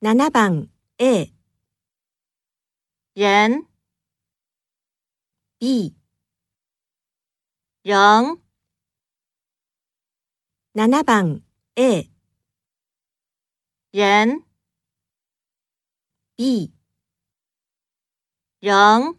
7番 A、人、B、人、7番 A、人、B、人。